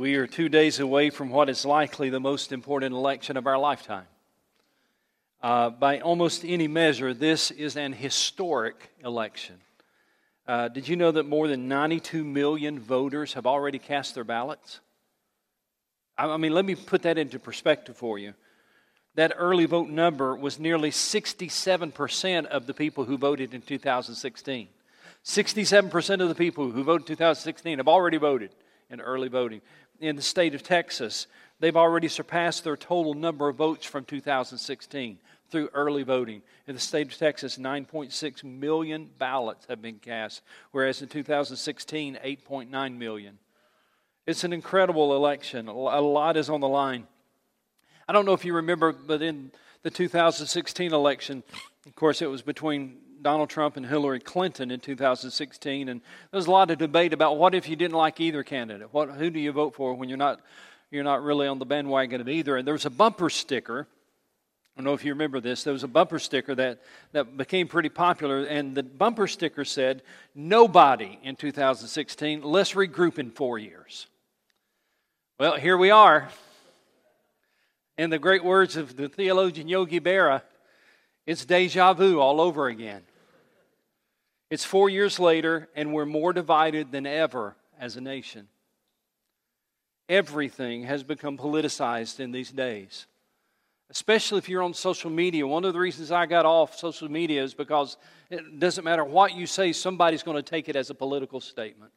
We are two days away from what is likely the most important election of our lifetime. Uh, by almost any measure, this is an historic election. Uh, did you know that more than 92 million voters have already cast their ballots? I, I mean, let me put that into perspective for you. That early vote number was nearly 67% of the people who voted in 2016. 67% of the people who voted in 2016 have already voted in early voting in the state of Texas, they've already surpassed their total number of votes from 2016 through early voting. In the state of Texas, 9.6 million ballots have been cast, whereas in 2016, 8.9 million. It's an incredible election. A lot is on the line. I don't know if you remember, but in the 2016 election, of course, it was between Donald Trump and Hillary Clinton in 2016, and there was a lot of debate about what if you didn't like either candidate? What, who do you vote for when you're not, you're not really on the bandwagon of either? And there was a bumper sticker. I don't know if you remember this. There was a bumper sticker that, that became pretty popular, and the bumper sticker said, Nobody in 2016, let's regroup in four years. Well, here we are. In the great words of the theologian Yogi Berra, it's deja vu all over again. It's four years later, and we're more divided than ever as a nation. Everything has become politicized in these days, especially if you're on social media. One of the reasons I got off social media is because it doesn't matter what you say, somebody's going to take it as a political statement.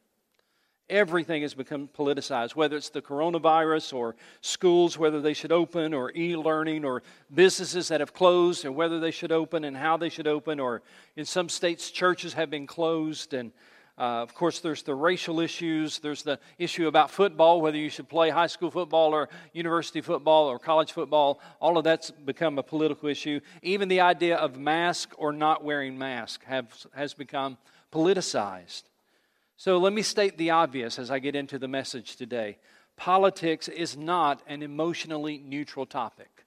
Everything has become politicized, whether it's the coronavirus or schools, whether they should open, or e learning, or businesses that have closed, and whether they should open and how they should open, or in some states, churches have been closed. And uh, of course, there's the racial issues, there's the issue about football, whether you should play high school football, or university football, or college football. All of that's become a political issue. Even the idea of mask or not wearing mask have, has become politicized. So let me state the obvious as I get into the message today. Politics is not an emotionally neutral topic.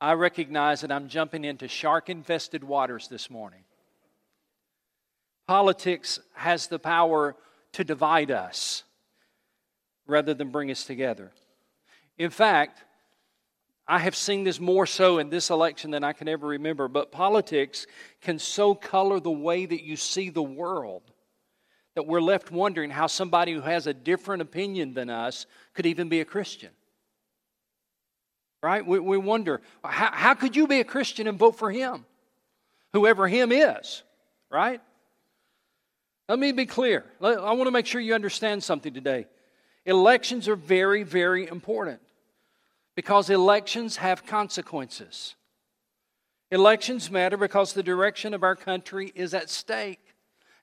I recognize that I'm jumping into shark infested waters this morning. Politics has the power to divide us rather than bring us together. In fact, I have seen this more so in this election than I can ever remember, but politics can so color the way that you see the world that we're left wondering how somebody who has a different opinion than us could even be a Christian. Right? We, we wonder, how, how could you be a Christian and vote for him? Whoever him is, right? Let me be clear. I want to make sure you understand something today. Elections are very, very important because elections have consequences. Elections matter because the direction of our country is at stake.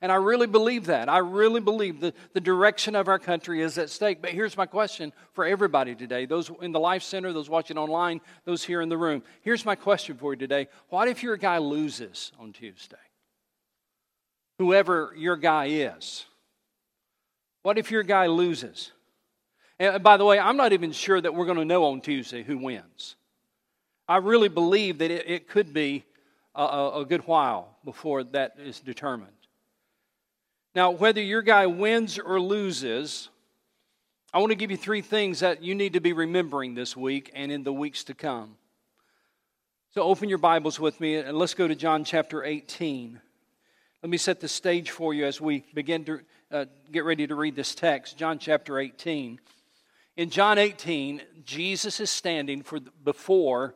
And I really believe that. I really believe that the direction of our country is at stake. But here's my question for everybody today those in the Life Center, those watching online, those here in the room. Here's my question for you today What if your guy loses on Tuesday? Whoever your guy is. What if your guy loses? And by the way, I'm not even sure that we're going to know on Tuesday who wins. I really believe that it, it could be a, a good while before that is determined. Now, whether your guy wins or loses, I want to give you three things that you need to be remembering this week and in the weeks to come. So, open your Bibles with me and let's go to John chapter 18. Let me set the stage for you as we begin to uh, get ready to read this text. John chapter 18. In John 18, Jesus is standing for, before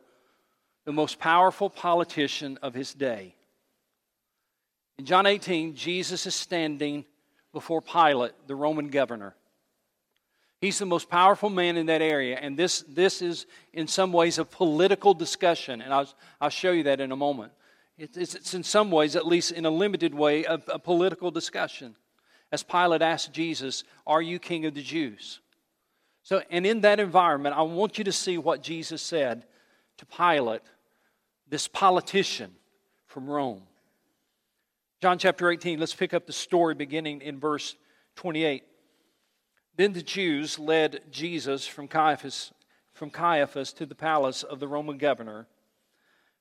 the most powerful politician of his day. In John 18, Jesus is standing before Pilate, the Roman governor. He's the most powerful man in that area, and this, this is in some ways a political discussion, and I'll, I'll show you that in a moment. It, it's, it's, in some ways, at least in a limited way, a, a political discussion. As Pilate asked Jesus, Are you king of the Jews? So, and in that environment, I want you to see what Jesus said to Pilate, this politician from Rome. John chapter 18, let's pick up the story beginning in verse 28. Then the Jews led Jesus from Caiaphas, from Caiaphas to the palace of the Roman governor.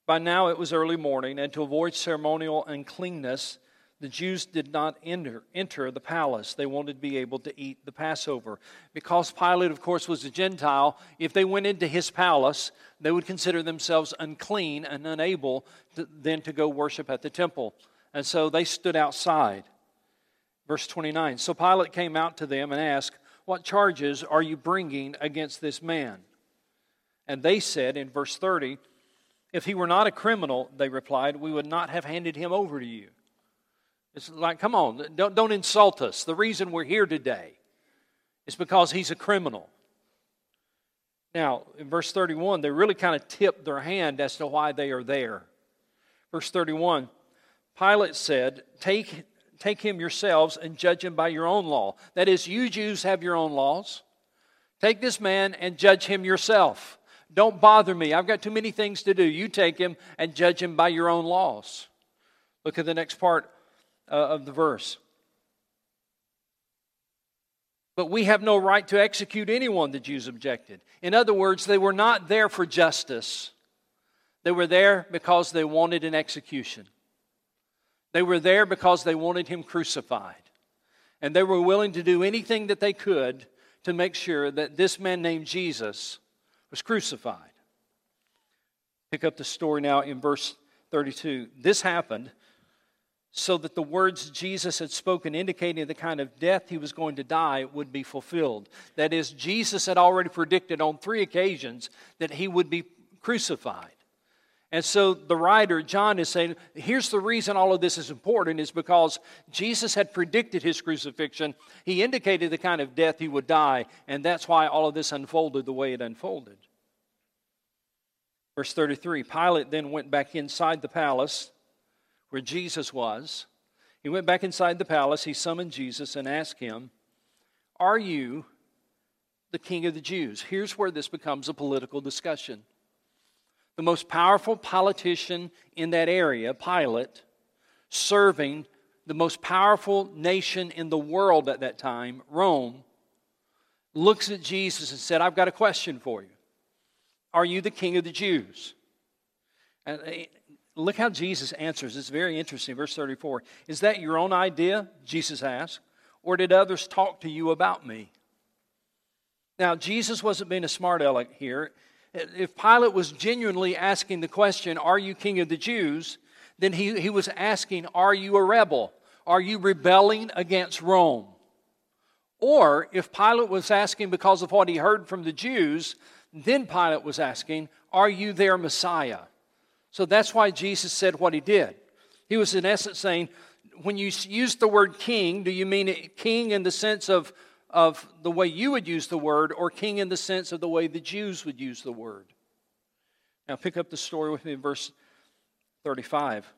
By now it was early morning, and to avoid ceremonial uncleanness, the Jews did not enter, enter the palace. They wanted to be able to eat the Passover. Because Pilate, of course, was a Gentile, if they went into his palace, they would consider themselves unclean and unable to, then to go worship at the temple. And so they stood outside. Verse 29 So Pilate came out to them and asked, What charges are you bringing against this man? And they said in verse 30, If he were not a criminal, they replied, we would not have handed him over to you. It's like, come on, don't, don't insult us. The reason we're here today is because he's a criminal. Now, in verse 31, they really kind of tip their hand as to why they are there. Verse 31 Pilate said, Take, take him yourselves and judge him by your own law. That is, you Jews have your own laws. Take this man and judge him yourself. Don't bother me. I've got too many things to do. You take him and judge him by your own laws. Look at the next part uh, of the verse. But we have no right to execute anyone, the Jews objected. In other words, they were not there for justice, they were there because they wanted an execution. They were there because they wanted him crucified. And they were willing to do anything that they could to make sure that this man named Jesus was crucified. Pick up the story now in verse 32. This happened so that the words Jesus had spoken, indicating the kind of death he was going to die, would be fulfilled. That is, Jesus had already predicted on three occasions that he would be crucified. And so the writer, John, is saying, here's the reason all of this is important is because Jesus had predicted his crucifixion. He indicated the kind of death he would die, and that's why all of this unfolded the way it unfolded. Verse 33 Pilate then went back inside the palace where Jesus was. He went back inside the palace. He summoned Jesus and asked him, Are you the king of the Jews? Here's where this becomes a political discussion. The most powerful politician in that area, Pilate, serving the most powerful nation in the world at that time, Rome, looks at Jesus and said, I've got a question for you. Are you the king of the Jews? And uh, Look how Jesus answers. It's very interesting. Verse 34 Is that your own idea? Jesus asked. Or did others talk to you about me? Now, Jesus wasn't being a smart aleck here. If Pilate was genuinely asking the question, Are you king of the Jews? then he, he was asking, Are you a rebel? Are you rebelling against Rome? Or if Pilate was asking because of what he heard from the Jews, then Pilate was asking, Are you their Messiah? So that's why Jesus said what he did. He was, in essence, saying, when you use the word king, do you mean king in the sense of, of the way you would use the word, or king in the sense of the way the Jews would use the word? Now, pick up the story with me in verse 35.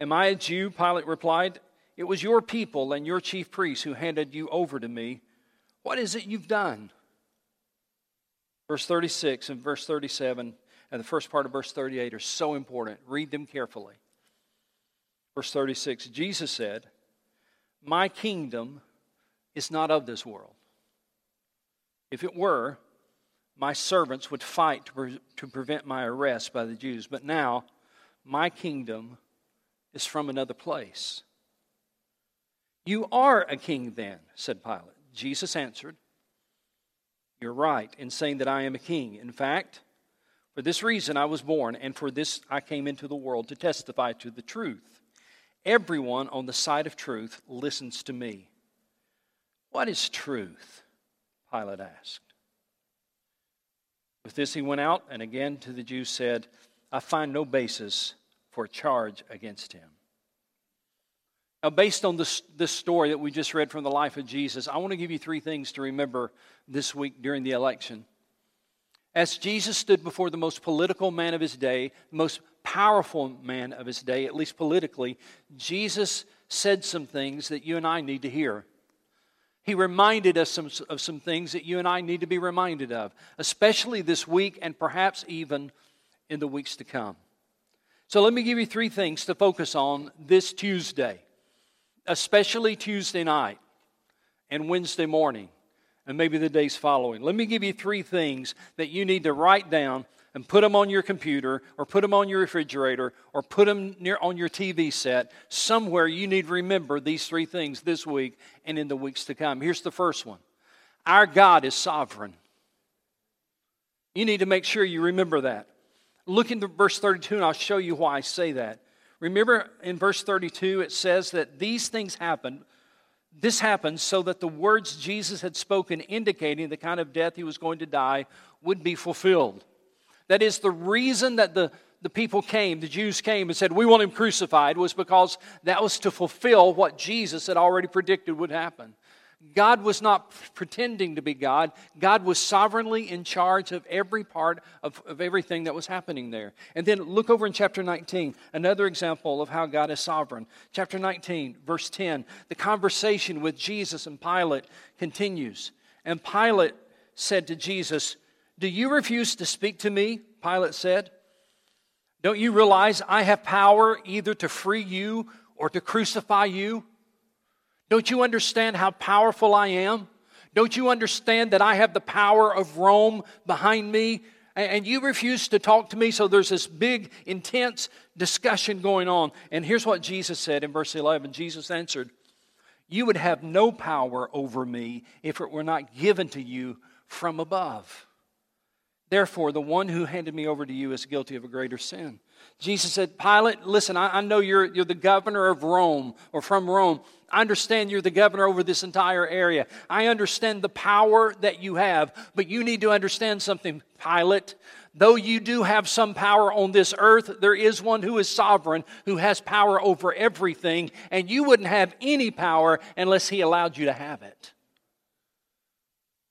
Am I a Jew? Pilate replied. It was your people and your chief priests who handed you over to me. What is it you've done? Verse 36 and verse 37 and the first part of verse 38 are so important. Read them carefully. Verse 36 Jesus said, My kingdom is not of this world. If it were, my servants would fight to, pre- to prevent my arrest by the Jews. But now, my kingdom is from another place. You are a king then, said Pilate. Jesus answered, You're right in saying that I am a king. In fact, for this reason I was born, and for this I came into the world to testify to the truth. Everyone on the side of truth listens to me. What is truth? Pilate asked. With this he went out and again to the Jews said, I find no basis for a charge against him. Now, based on this, this story that we just read from the life of Jesus, I want to give you three things to remember this week during the election. As Jesus stood before the most political man of his day, the most powerful man of his day, at least politically, Jesus said some things that you and I need to hear. He reminded us some, of some things that you and I need to be reminded of, especially this week and perhaps even in the weeks to come. So, let me give you three things to focus on this Tuesday, especially Tuesday night and Wednesday morning and maybe the days following. Let me give you three things that you need to write down and put them on your computer or put them on your refrigerator or put them near on your TV set, somewhere you need to remember these three things this week and in the weeks to come. Here's the first one Our God is sovereign. You need to make sure you remember that. Look into verse 32 and I'll show you why I say that. Remember in verse 32, it says that these things happened this happened so that the words Jesus had spoken, indicating the kind of death he was going to die, would be fulfilled. That is, the reason that the, the people came, the Jews came and said, We want him crucified, was because that was to fulfill what Jesus had already predicted would happen. God was not pretending to be God. God was sovereignly in charge of every part of, of everything that was happening there. And then look over in chapter 19, another example of how God is sovereign. Chapter 19, verse 10, the conversation with Jesus and Pilate continues. And Pilate said to Jesus, Do you refuse to speak to me? Pilate said. Don't you realize I have power either to free you or to crucify you? Don't you understand how powerful I am? Don't you understand that I have the power of Rome behind me? And you refuse to talk to me, so there's this big, intense discussion going on. And here's what Jesus said in verse 11 Jesus answered, You would have no power over me if it were not given to you from above. Therefore, the one who handed me over to you is guilty of a greater sin. Jesus said, Pilate, listen, I, I, know you're, you're the governor of Rome or from Rome. I understand you're the governor over this entire area. I understand the power that you have, but you need to understand something, Pilate. Though you do have some power on this earth, there is one who is sovereign, who has power over everything, and you wouldn't have any power unless he allowed you to have it.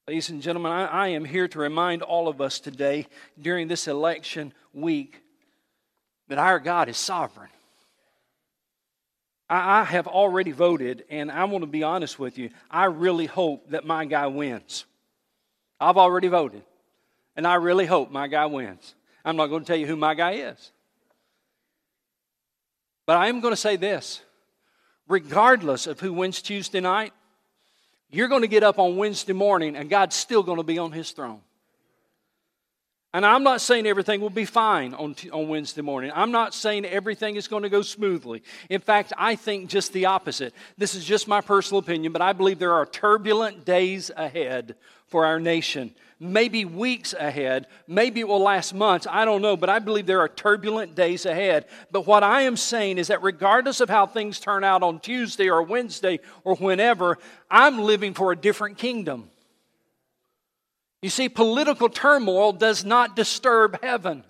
Ladies and gentlemen, I, I am here to remind all of us today during this election week that our God is sovereign. I, I have already voted, and I want to be honest with you. I really hope that my guy wins. I've already voted, and I really hope my guy wins. I'm not going to tell you who my guy is. But I am going to say this regardless of who wins Tuesday night, you're going to get up on Wednesday morning and God's still going to be on his throne. And I'm not saying everything will be fine on, on Wednesday morning. I'm not saying everything is going to go smoothly. In fact, I think just the opposite. This is just my personal opinion, but I believe there are turbulent days ahead for our nation. Maybe weeks ahead. Maybe it will last months. I don't know, but I believe there are turbulent days ahead. But what I am saying is that regardless of how things turn out on Tuesday or Wednesday or whenever, I'm living for a different kingdom. You see, political turmoil does not disturb heaven.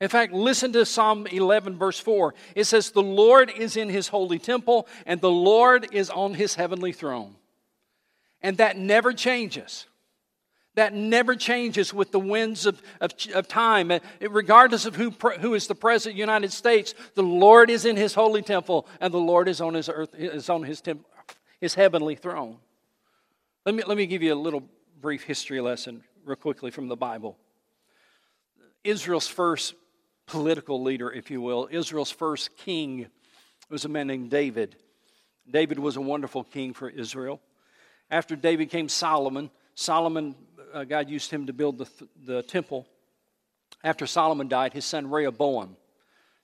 In fact, listen to Psalm 11, verse 4. It says, The Lord is in his holy temple, and the Lord is on his heavenly throne. And that never changes. That never changes with the winds of, of, of time. regardless of who, who is the president of the United States, the Lord is in his holy temple, and the Lord is on his, earth, is on his, temp, his heavenly throne. Let me, let me give you a little brief history lesson, real quickly, from the Bible. Israel's first political leader, if you will, Israel's first king was a man named David. David was a wonderful king for Israel. After David came Solomon. Solomon, uh, God used him to build the, the temple. After Solomon died, his son Rehoboam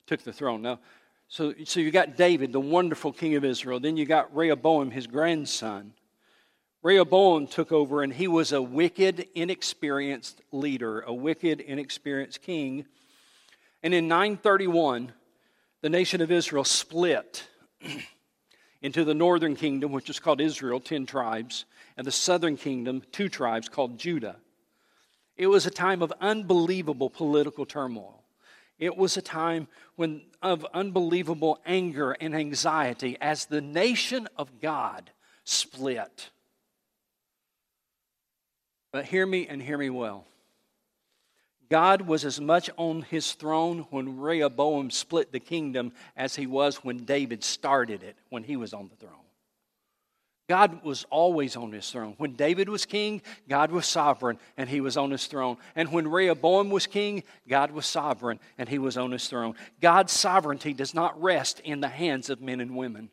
took the throne. Now, so, so you got David, the wonderful king of Israel. Then you got Rehoboam, his grandson. Rehoboam took over, and he was a wicked, inexperienced leader, a wicked, inexperienced king. And in 931, the nation of Israel split into the northern kingdom, which is called Israel, 10 tribes, and the southern kingdom, two tribes called Judah. It was a time of unbelievable political turmoil. It was a time when, of unbelievable anger and anxiety as the nation of God split. But hear me and hear me well. God was as much on his throne when Rehoboam split the kingdom as he was when David started it, when he was on the throne. God was always on his throne. When David was king, God was sovereign and he was on his throne. And when Rehoboam was king, God was sovereign and he was on his throne. God's sovereignty does not rest in the hands of men and women.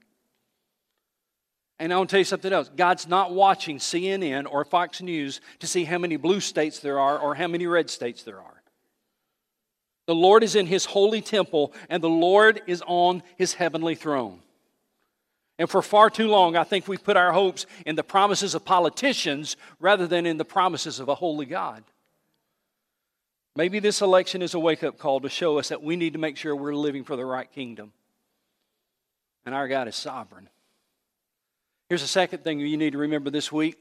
And I want to tell you something else. God's not watching CNN or Fox News to see how many blue states there are or how many red states there are. The Lord is in his holy temple, and the Lord is on his heavenly throne. And for far too long, I think we've put our hopes in the promises of politicians rather than in the promises of a holy God. Maybe this election is a wake up call to show us that we need to make sure we're living for the right kingdom. And our God is sovereign. Here's the second thing you need to remember this week,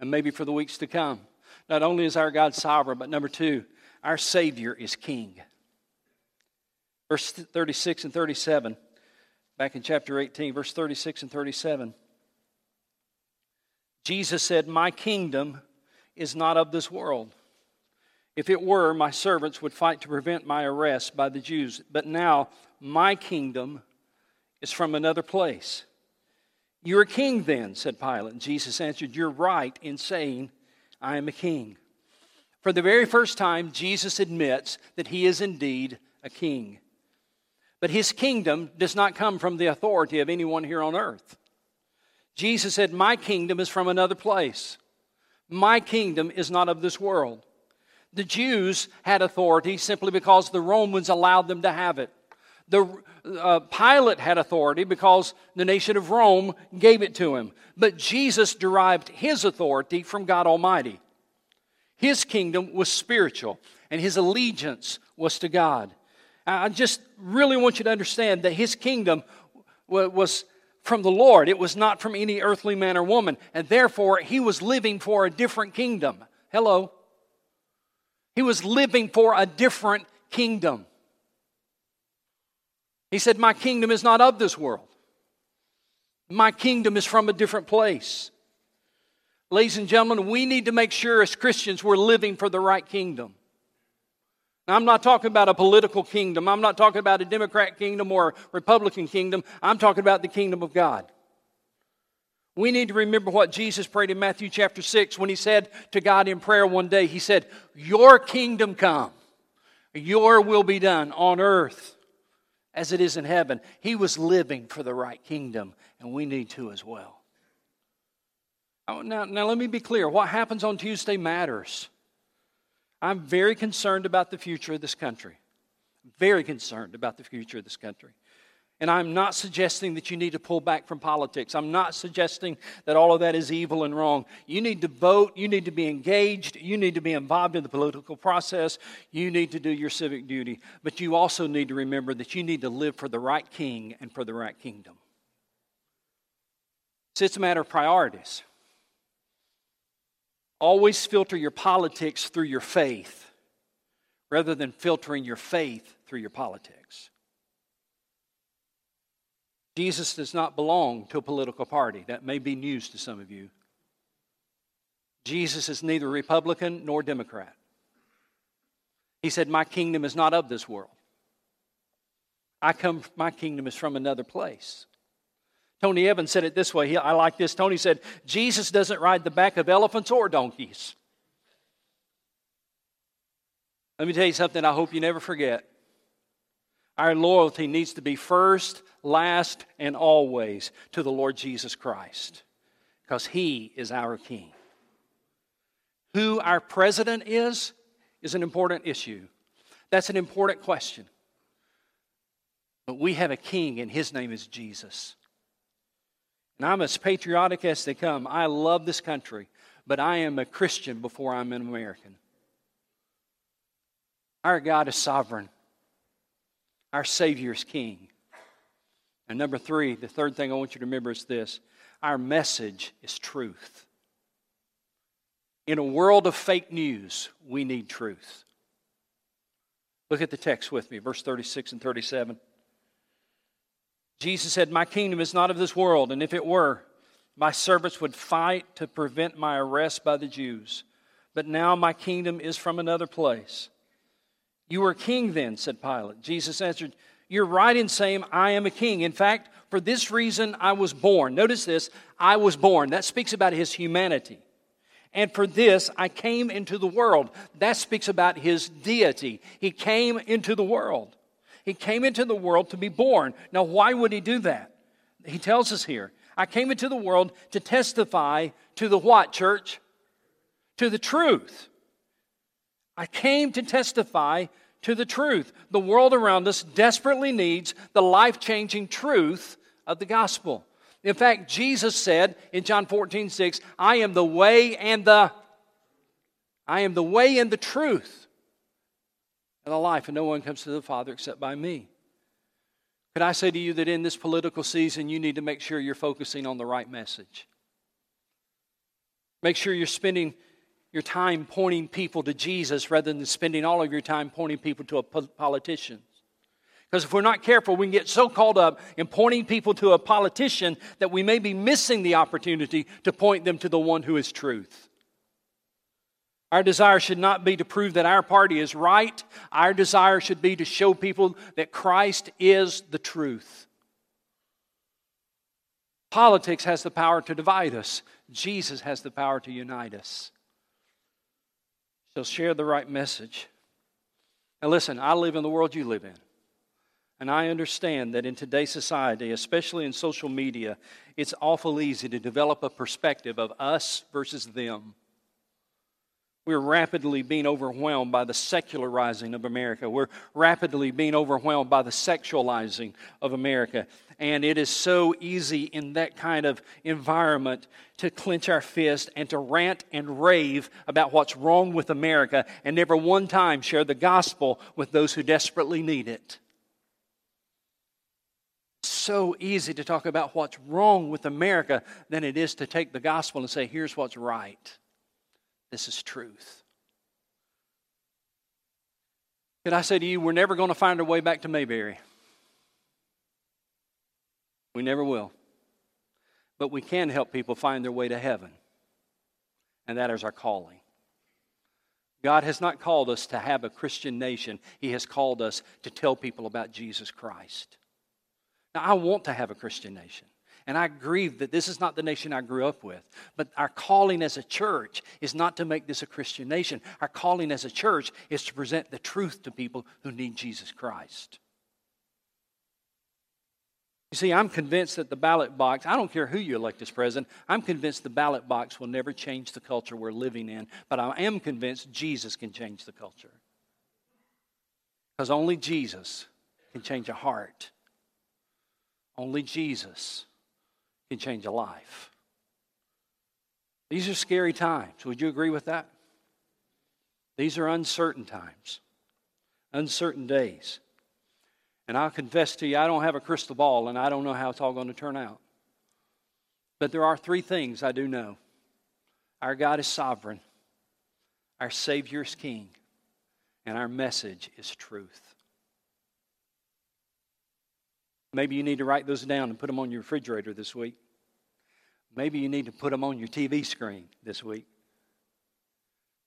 and maybe for the weeks to come. Not only is our God sovereign, but number two, our Savior is King. Verse 36 and 37, back in chapter 18, verse 36 and 37. Jesus said, My kingdom is not of this world. If it were, my servants would fight to prevent my arrest by the Jews. But now my kingdom is from another place. You're a king then, said Pilate. And Jesus answered, You're right in saying, I am a king. For the very first time, Jesus admits that he is indeed a king. But his kingdom does not come from the authority of anyone here on earth. Jesus said, My kingdom is from another place. My kingdom is not of this world. The Jews had authority simply because the Romans allowed them to have it. The uh, Pilate had authority because the nation of Rome gave it to him. But Jesus derived his authority from God Almighty. His kingdom was spiritual, and his allegiance was to God. I just really want you to understand that his kingdom was from the Lord, it was not from any earthly man or woman, and therefore he was living for a different kingdom. Hello. He was living for a different kingdom. He said, My kingdom is not of this world. My kingdom is from a different place. Ladies and gentlemen, we need to make sure as Christians we're living for the right kingdom. I'm not talking about a political kingdom. I'm not talking about a Democrat kingdom or a Republican kingdom. I'm talking about the kingdom of God. We need to remember what Jesus prayed in Matthew chapter 6 when he said to God in prayer one day, He said, Your kingdom come, your will be done on earth as it is in heaven. He was living for the right kingdom, and we need to as well. Now, now, let me be clear. What happens on Tuesday matters. I'm very concerned about the future of this country. Very concerned about the future of this country. And I'm not suggesting that you need to pull back from politics. I'm not suggesting that all of that is evil and wrong. You need to vote. You need to be engaged. You need to be involved in the political process. You need to do your civic duty. But you also need to remember that you need to live for the right king and for the right kingdom. So it's a matter of priorities. Always filter your politics through your faith rather than filtering your faith through your politics. Jesus does not belong to a political party. That may be news to some of you. Jesus is neither Republican nor Democrat. He said, My kingdom is not of this world. I come, my kingdom is from another place. Tony Evans said it this way. He, I like this. Tony said, Jesus doesn't ride the back of elephants or donkeys. Let me tell you something I hope you never forget. Our loyalty needs to be first, last, and always to the Lord Jesus Christ because He is our King. Who our president is, is an important issue. That's an important question. But we have a King, and His name is Jesus. And I'm as patriotic as they come. I love this country, but I am a Christian before I'm an American. Our God is sovereign, our Savior is King. And number three, the third thing I want you to remember is this our message is truth. In a world of fake news, we need truth. Look at the text with me, verse 36 and 37. Jesus said, My kingdom is not of this world, and if it were, my servants would fight to prevent my arrest by the Jews. But now my kingdom is from another place. You are king then, said Pilate. Jesus answered, You're right in saying, I am a king. In fact, for this reason I was born. Notice this I was born. That speaks about his humanity. And for this I came into the world. That speaks about his deity. He came into the world. He came into the world to be born. Now, why would he do that? He tells us here I came into the world to testify to the what, church? To the truth. I came to testify to the truth. The world around us desperately needs the life changing truth of the gospel. In fact, Jesus said in John 14, 6, I am the way and the I am the way and the truth and the life, and no one comes to the Father except by me. Could I say to you that in this political season, you need to make sure you're focusing on the right message? Make sure you're spending your time pointing people to Jesus rather than spending all of your time pointing people to a politician. Because if we're not careful, we can get so caught up in pointing people to a politician that we may be missing the opportunity to point them to the one who is truth. Our desire should not be to prove that our party is right. Our desire should be to show people that Christ is the truth. Politics has the power to divide us, Jesus has the power to unite us. So share the right message. Now, listen, I live in the world you live in. And I understand that in today's society, especially in social media, it's awful easy to develop a perspective of us versus them. We're rapidly being overwhelmed by the secularizing of America. We're rapidly being overwhelmed by the sexualizing of America. And it is so easy in that kind of environment to clench our fist and to rant and rave about what's wrong with America and never one time share the gospel with those who desperately need it. So easy to talk about what's wrong with America than it is to take the gospel and say, here's what's right. This is truth. Could I say to you, we're never going to find our way back to Mayberry? We never will. But we can help people find their way to heaven. And that is our calling. God has not called us to have a Christian nation, He has called us to tell people about Jesus Christ. Now, I want to have a Christian nation. And I grieve that this is not the nation I grew up with. But our calling as a church is not to make this a Christian nation. Our calling as a church is to present the truth to people who need Jesus Christ. You see, I'm convinced that the ballot box, I don't care who you elect as president, I'm convinced the ballot box will never change the culture we're living in. But I am convinced Jesus can change the culture. Because only Jesus can change a heart. Only Jesus can change a life. These are scary times. Would you agree with that? These are uncertain times, uncertain days. And I'll confess to you, I don't have a crystal ball and I don't know how it's all going to turn out. But there are three things I do know our God is sovereign, our Savior is King, and our message is truth. Maybe you need to write those down and put them on your refrigerator this week. Maybe you need to put them on your TV screen this week.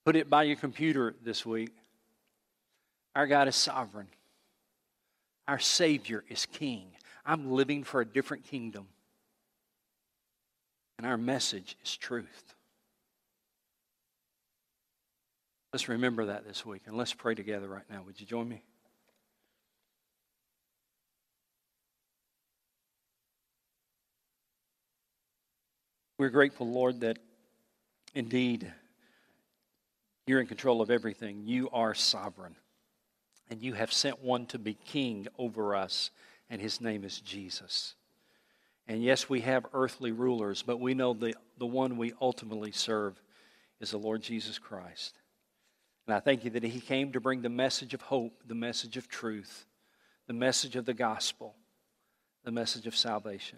Put it by your computer this week. Our God is sovereign. Our Savior is King. I'm living for a different kingdom. And our message is truth. Let's remember that this week and let's pray together right now. Would you join me? We're grateful, Lord, that indeed you're in control of everything. You are sovereign. And you have sent one to be king over us, and his name is Jesus. And yes, we have earthly rulers, but we know the, the one we ultimately serve is the Lord Jesus Christ. And I thank you that he came to bring the message of hope, the message of truth, the message of the gospel, the message of salvation.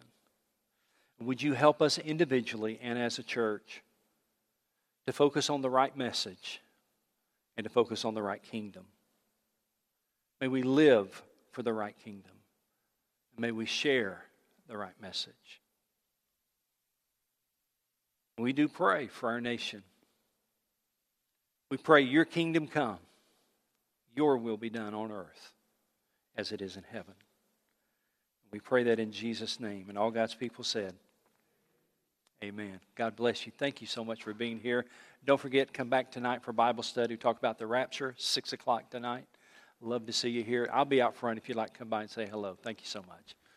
Would you help us individually and as a church to focus on the right message and to focus on the right kingdom? May we live for the right kingdom. May we share the right message. We do pray for our nation. We pray, Your kingdom come, Your will be done on earth as it is in heaven. We pray that in Jesus' name. And all God's people said, Amen. God bless you. Thank you so much for being here. Don't forget, come back tonight for Bible study. Talk about the rapture, 6 o'clock tonight. Love to see you here. I'll be out front if you'd like to come by and say hello. Thank you so much.